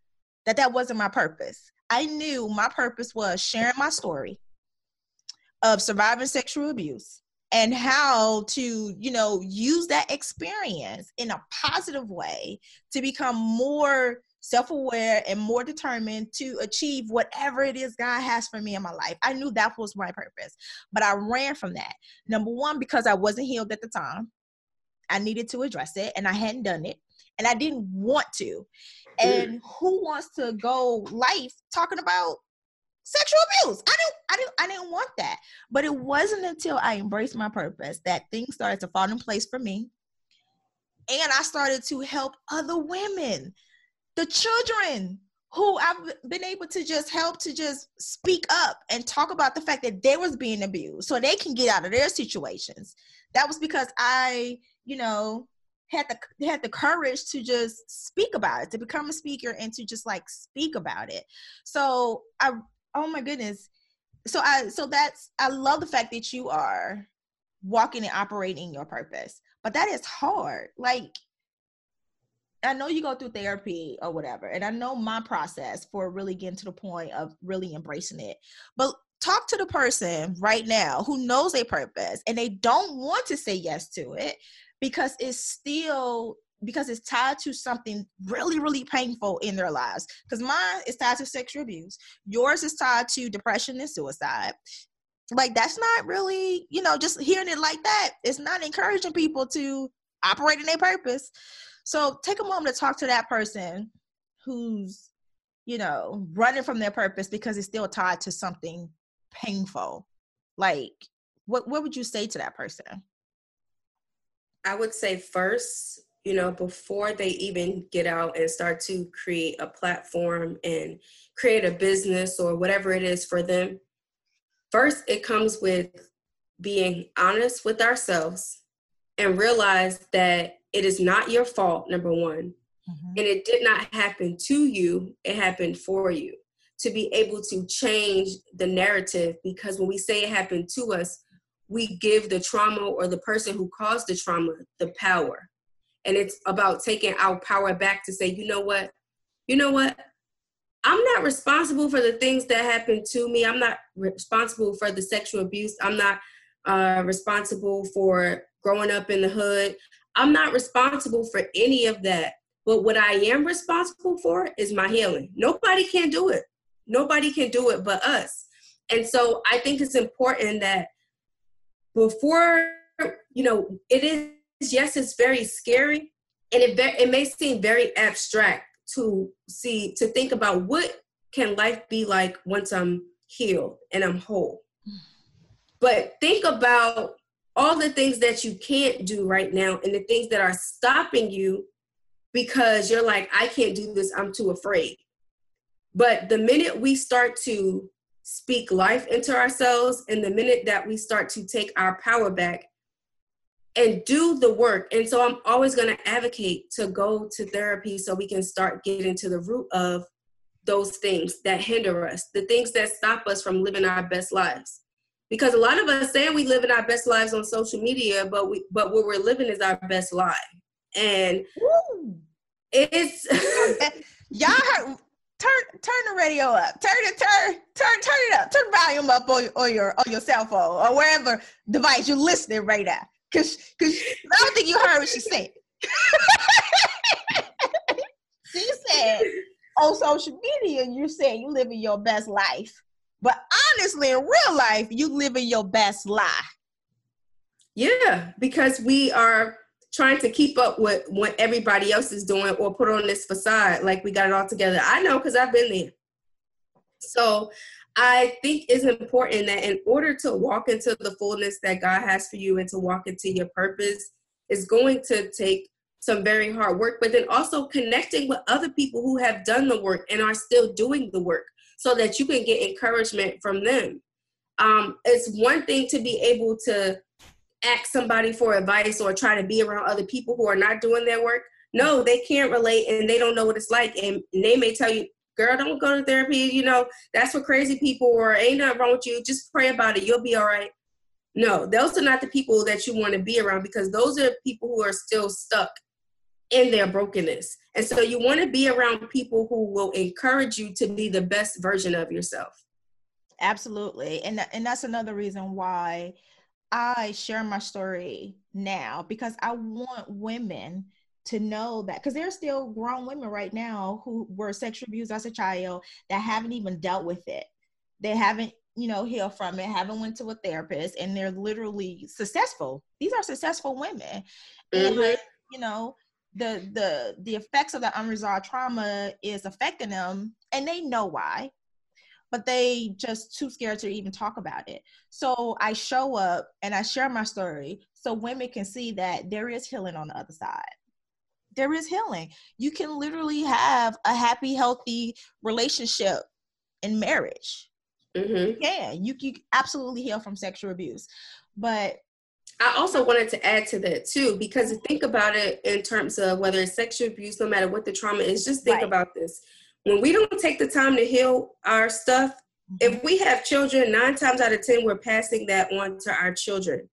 that that wasn't my purpose. I knew my purpose was sharing my story of surviving sexual abuse and how to, you know, use that experience in a positive way to become more self-aware and more determined to achieve whatever it is God has for me in my life. I knew that was my purpose, but I ran from that. Number 1 because I wasn't healed at the time. I needed to address it and I hadn't done it and I didn't want to. And who wants to go life talking about sexual abuse? I didn't I didn't I didn't want that. But it wasn't until I embraced my purpose that things started to fall in place for me. And I started to help other women, the children who I've been able to just help to just speak up and talk about the fact that they was being abused so they can get out of their situations. That was because I, you know, had the had the courage to just speak about it, to become a speaker and to just like speak about it. So I oh my goodness. So I so that's I love the fact that you are walking and operating your purpose. But that is hard. Like I know you go through therapy or whatever, and I know my process for really getting to the point of really embracing it. But talk to the person right now who knows their purpose and they don't want to say yes to it because it's still because it's tied to something really really painful in their lives. Because mine is tied to sexual abuse. Yours is tied to depression and suicide. Like that's not really you know just hearing it like that it's not encouraging people to operate in their purpose. So take a moment to talk to that person who's you know running from their purpose because it's still tied to something painful like what what would you say to that person I would say first, you know, before they even get out and start to create a platform and create a business or whatever it is for them, first it comes with being honest with ourselves and realize that it is not your fault, number one. Mm-hmm. And it did not happen to you, it happened for you. To be able to change the narrative because when we say it happened to us, we give the trauma or the person who caused the trauma the power. And it's about taking our power back to say, you know what? You know what? I'm not responsible for the things that happened to me. I'm not responsible for the sexual abuse. I'm not uh, responsible for growing up in the hood. I'm not responsible for any of that. But what I am responsible for is my healing. Nobody can do it. Nobody can do it but us. And so I think it's important that before you know it is yes it's very scary and it, it may seem very abstract to see to think about what can life be like once I'm healed and I'm whole. But think about all the things that you can't do right now and the things that are stopping you because you're like, I can't do this, I'm too afraid. But the minute we start to speak life into ourselves and the minute that we start to take our power back and do the work. And so I'm always going to advocate to go to therapy so we can start getting to the root of those things that hinder us, the things that stop us from living our best lives. Because a lot of us say we live in our best lives on social media, but we but what we're living is our best life. And Woo. it's y'all heard, turn turn the radio up. Turn it turn turn turn it up. Turn volume up on, on your on your cell phone or wherever device you're listening right now. Cause cause I don't think you heard what she said. she said on social media, you're saying you living your best life. But honestly, in real life, you living your best lie. Yeah, because we are trying to keep up with what everybody else is doing or put on this facade like we got it all together. I know because I've been there. So I think it's important that in order to walk into the fullness that God has for you and to walk into your purpose, is going to take some very hard work, but then also connecting with other people who have done the work and are still doing the work so that you can get encouragement from them. Um, it's one thing to be able to ask somebody for advice or try to be around other people who are not doing their work. No, they can't relate and they don't know what it's like. And they may tell you, girl, don't go to therapy. You know, that's for crazy people or ain't nothing wrong with you. Just pray about it. You'll be all right. No, those are not the people that you want to be around because those are people who are still stuck in their brokenness. And so you want to be around people who will encourage you to be the best version of yourself. Absolutely. And and that's another reason why I share my story now because I want women to know that because there are still grown women right now who were sexually abused as a child that haven't even dealt with it. They haven't, you know, healed from it, haven't went to a therapist, and they're literally successful. These are successful women. Mm-hmm. And you know, the the the effects of the unresolved trauma is affecting them and they know why but they just too scared to even talk about it so i show up and i share my story so women can see that there is healing on the other side there is healing you can literally have a happy healthy relationship in marriage mm-hmm. you can you can absolutely heal from sexual abuse but I also wanted to add to that too, because think about it in terms of whether it's sexual abuse, no matter what the trauma is, just think right. about this. When we don't take the time to heal our stuff, mm-hmm. if we have children, nine times out of 10, we're passing that on to our children.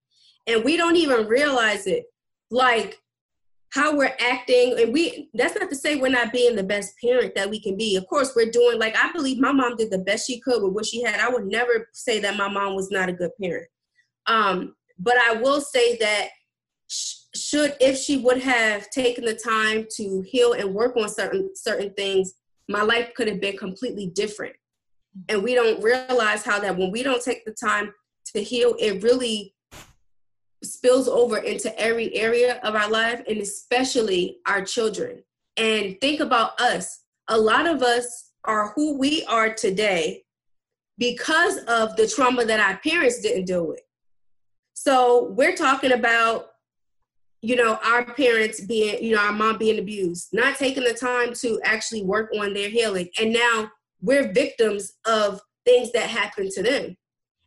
And we don't even realize it. Like how we're acting, and we that's not to say we're not being the best parent that we can be. Of course, we're doing like I believe my mom did the best she could with what she had. I would never say that my mom was not a good parent. Um, but I will say that should if she would have taken the time to heal and work on certain certain things, my life could have been completely different. Mm-hmm. And we don't realize how that when we don't take the time to heal, it really spills over into every area of our life and especially our children. And think about us. A lot of us are who we are today because of the trauma that our parents didn't deal with. So we're talking about, you know, our parents being, you know, our mom being abused, not taking the time to actually work on their healing. And now we're victims of things that happen to them.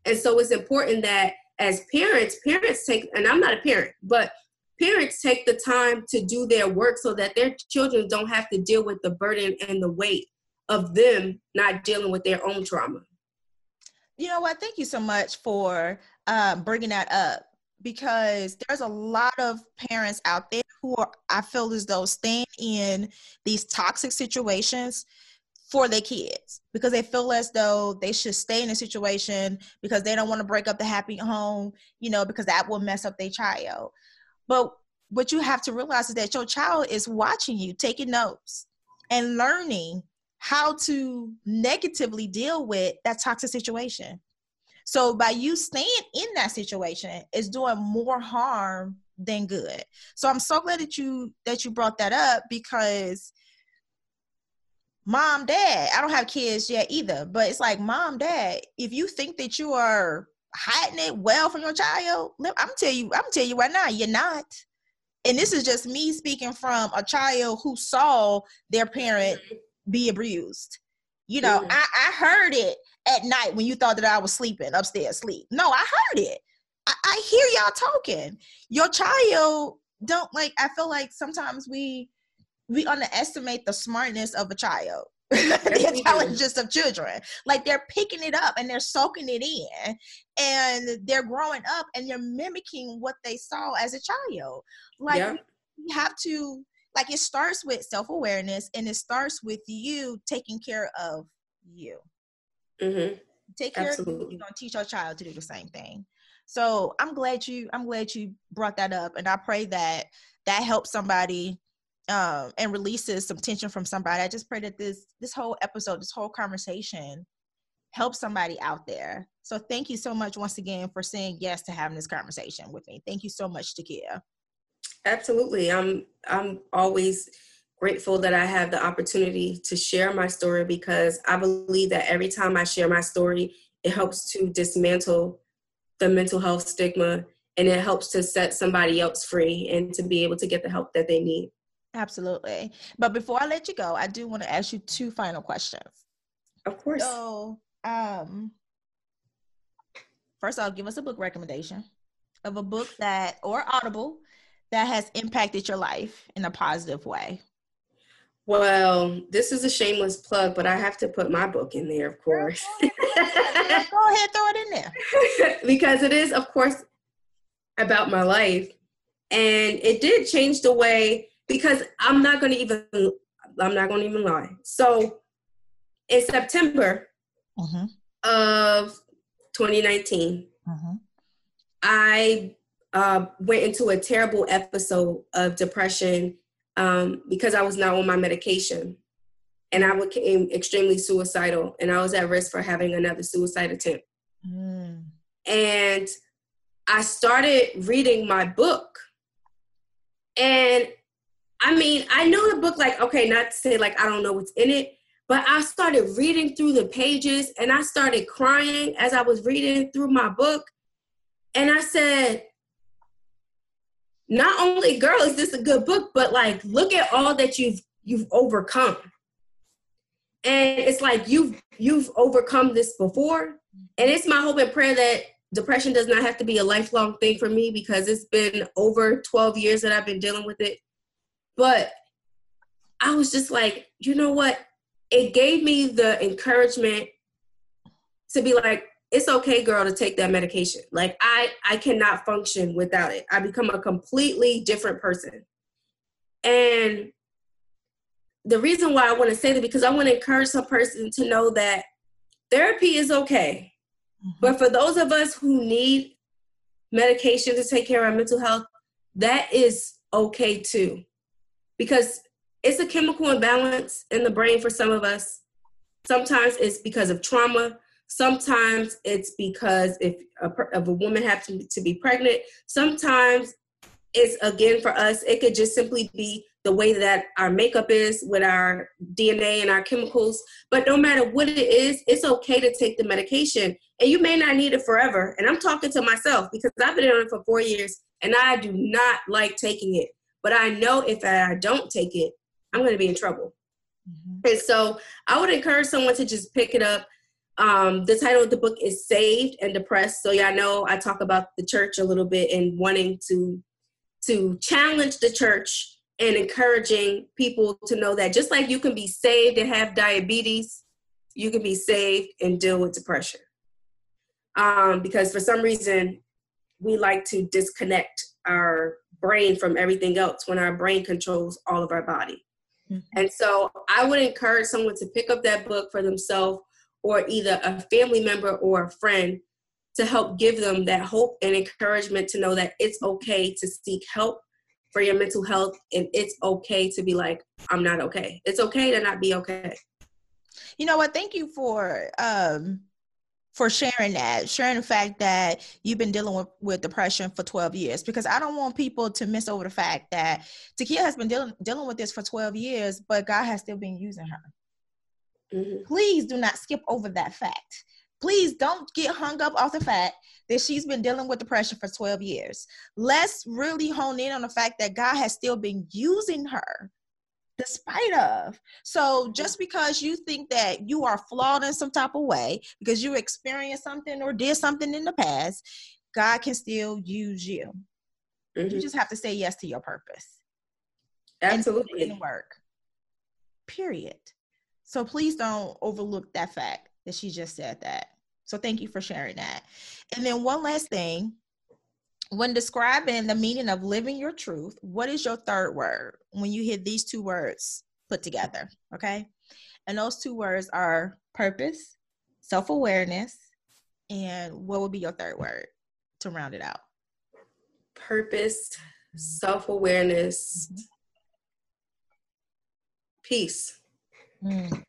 And so it's important that as parents, parents take, and I'm not a parent, but parents take the time to do their work so that their children don't have to deal with the burden and the weight of them not dealing with their own trauma. You know what? Thank you so much for uh, bringing that up because there's a lot of parents out there who are, I feel as though staying in these toxic situations for their kids because they feel as though they should stay in a situation because they don't want to break up the happy home, you know, because that will mess up their child. But what you have to realize is that your child is watching you, taking notes and learning how to negatively deal with that toxic situation. So by you staying in that situation is doing more harm than good. So I'm so glad that you that you brought that up because mom, dad, I don't have kids yet either, but it's like, mom, dad, if you think that you are hiding it well from your child, I'm tell you, I'm tell you right now, you're not. And this is just me speaking from a child who saw their parent be abused. You know, mm-hmm. I, I heard it at night when you thought that I was sleeping upstairs sleep. No, I heard it. I, I hear y'all talking. Your child don't like I feel like sometimes we we underestimate the smartness of a child the intelligence of children like they're picking it up and they're soaking it in and they're growing up and they're mimicking what they saw as a child like yeah. you have to like it starts with self-awareness and it starts with you taking care of you mm-hmm. take care Absolutely. of you you're gonna teach your child to do the same thing so i'm glad you i'm glad you brought that up and i pray that that helps somebody um, and releases some tension from somebody. I just pray that this this whole episode, this whole conversation, helps somebody out there. So thank you so much once again for saying yes to having this conversation with me. Thank you so much, Takia. Absolutely. I'm I'm always grateful that I have the opportunity to share my story because I believe that every time I share my story, it helps to dismantle the mental health stigma and it helps to set somebody else free and to be able to get the help that they need. Absolutely. But before I let you go, I do want to ask you two final questions. Of course. So, um, first, I'll give us a book recommendation of a book that, or Audible, that has impacted your life in a positive way. Well, this is a shameless plug, but I have to put my book in there, of course. Go ahead, throw it in there. because it is, of course, about my life. And it did change the way because I'm not going to even I'm not going to even lie. So in September mm-hmm. of 2019, mm-hmm. I uh, went into a terrible episode of depression um, because I was not on my medication. And I became extremely suicidal, and I was at risk for having another suicide attempt. Mm. And I started reading my book, and I mean, I know the book, like, okay, not to say like I don't know what's in it, but I started reading through the pages and I started crying as I was reading through my book. And I said, not only girl is this a good book, but like look at all that you've you've overcome. And it's like you've you've overcome this before. And it's my hope and prayer that depression does not have to be a lifelong thing for me because it's been over 12 years that I've been dealing with it. But I was just like, you know what? It gave me the encouragement to be like, it's okay, girl, to take that medication. Like I I cannot function without it. I become a completely different person. And the reason why I want to say that because I want to encourage some person to know that therapy is okay. Mm-hmm. But for those of us who need medication to take care of our mental health, that is okay too because it's a chemical imbalance in the brain for some of us. Sometimes it's because of trauma. Sometimes it's because if a, if a woman happens to be pregnant. Sometimes it's again for us, it could just simply be the way that our makeup is with our DNA and our chemicals. But no matter what it is, it's okay to take the medication. And you may not need it forever. And I'm talking to myself because I've been on it for four years and I do not like taking it. But I know if I don't take it, I'm going to be in trouble. Mm-hmm. And so I would encourage someone to just pick it up. Um, the title of the book is Saved and Depressed. So yeah, I know I talk about the church a little bit and wanting to to challenge the church and encouraging people to know that just like you can be saved and have diabetes, you can be saved and deal with depression. Um, because for some reason, we like to disconnect our brain from everything else when our brain controls all of our body. Mm-hmm. And so I would encourage someone to pick up that book for themselves or either a family member or a friend to help give them that hope and encouragement to know that it's okay to seek help for your mental health and it's okay to be like i'm not okay. It's okay to not be okay. You know what? Thank you for um for sharing that, sharing the fact that you've been dealing with, with depression for 12 years, because I don't want people to miss over the fact that Takia has been dealing, dealing with this for 12 years, but God has still been using her. Mm-hmm. Please do not skip over that fact. Please don't get hung up off the fact that she's been dealing with depression for 12 years. Let's really hone in on the fact that God has still been using her despite of. So just because you think that you are flawed in some type of way because you experienced something or did something in the past, God can still use you. Mm-hmm. You just have to say yes to your purpose. Absolutely. And work. Period. So please don't overlook that fact that she just said that. So thank you for sharing that. And then one last thing. When describing the meaning of living your truth, what is your third word when you hear these two words put together? Okay. And those two words are purpose, self awareness, and what would be your third word to round it out? Purpose, self awareness, mm-hmm. peace. Mm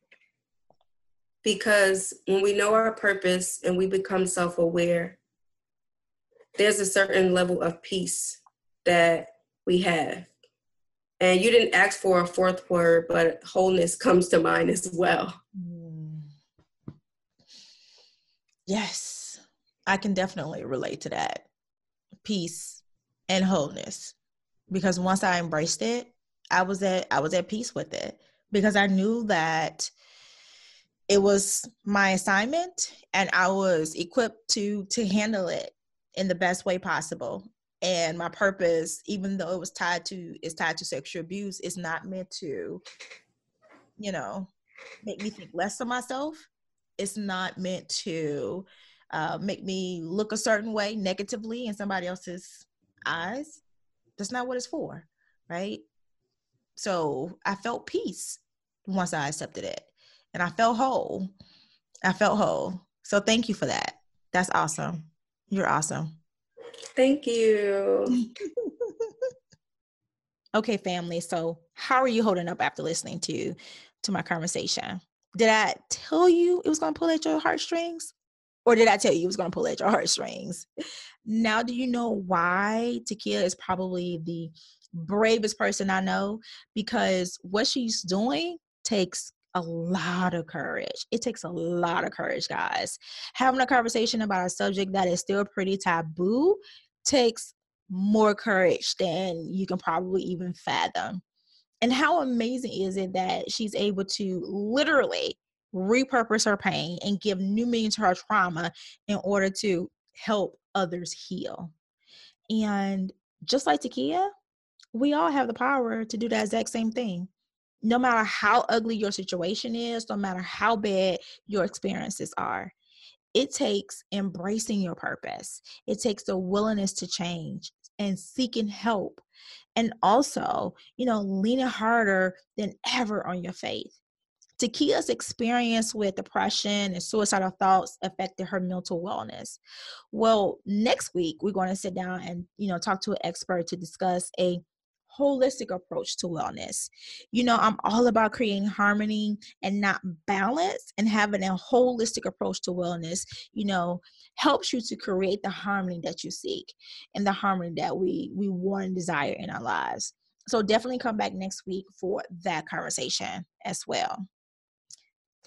because when we know our purpose and we become self aware, there's a certain level of peace that we have. And you didn't ask for a fourth word, but wholeness comes to mind as well. Mm. Yes, I can definitely relate to that. Peace and wholeness. Because once I embraced it, I was at I was at peace with it because I knew that it was my assignment and I was equipped to to handle it in the best way possible. And my purpose, even though it was tied to is tied to sexual abuse, is not meant to, you know, make me think less of myself. It's not meant to uh, make me look a certain way negatively in somebody else's eyes. That's not what it's for, right? So I felt peace once I accepted it and I felt whole. I felt whole. So thank you for that. That's awesome. You're awesome. Thank you. okay, family. So how are you holding up after listening to to my conversation? Did I tell you it was gonna pull at your heartstrings? Or did I tell you it was gonna pull at your heartstrings? Now do you know why Takia is probably the bravest person I know? Because what she's doing takes a lot of courage. It takes a lot of courage, guys. Having a conversation about a subject that is still pretty taboo takes more courage than you can probably even fathom. And how amazing is it that she's able to literally repurpose her pain and give new meaning to her trauma in order to help others heal? And just like Takia, we all have the power to do that exact same thing no matter how ugly your situation is, no matter how bad your experiences are, it takes embracing your purpose. It takes the willingness to change and seeking help. And also, you know, leaning harder than ever on your faith. Takia's experience with depression and suicidal thoughts affected her mental wellness. Well, next week we're going to sit down and you know talk to an expert to discuss a holistic approach to wellness. You know, I'm all about creating harmony and not balance and having a holistic approach to wellness, you know, helps you to create the harmony that you seek and the harmony that we we want and desire in our lives. So definitely come back next week for that conversation as well.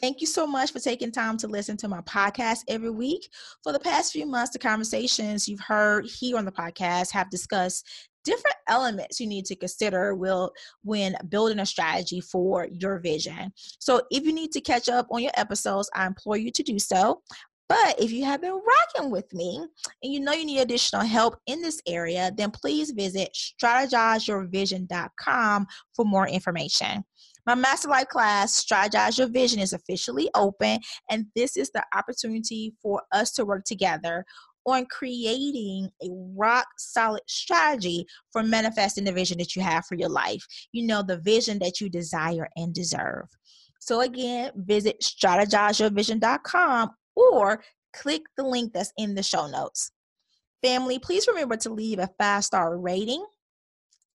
Thank you so much for taking time to listen to my podcast every week. For the past few months, the conversations you've heard here on the podcast have discussed different elements you need to consider will when building a strategy for your vision. So if you need to catch up on your episodes, I implore you to do so. But if you have been rocking with me and you know you need additional help in this area, then please visit strategizeyourvision.com for more information. My Master Life class, Strategize Your Vision, is officially open, and this is the opportunity for us to work together on creating a rock solid strategy for manifesting the vision that you have for your life. You know, the vision that you desire and deserve. So, again, visit strategizeyourvision.com or click the link that's in the show notes. Family, please remember to leave a five star rating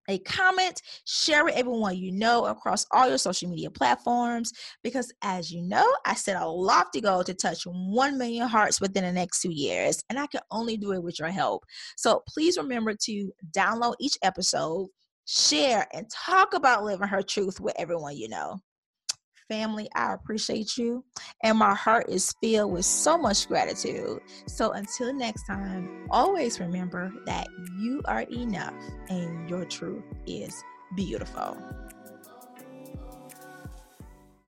a comment, share with everyone you know across all your social media platforms. Because as you know, I set a lofty goal to touch 1 million hearts within the next two years, and I can only do it with your help. So please remember to download each episode, share, and talk about living her truth with everyone you know. Family, I appreciate you, and my heart is filled with so much gratitude. So until next time, always remember that you are enough and your truth is beautiful.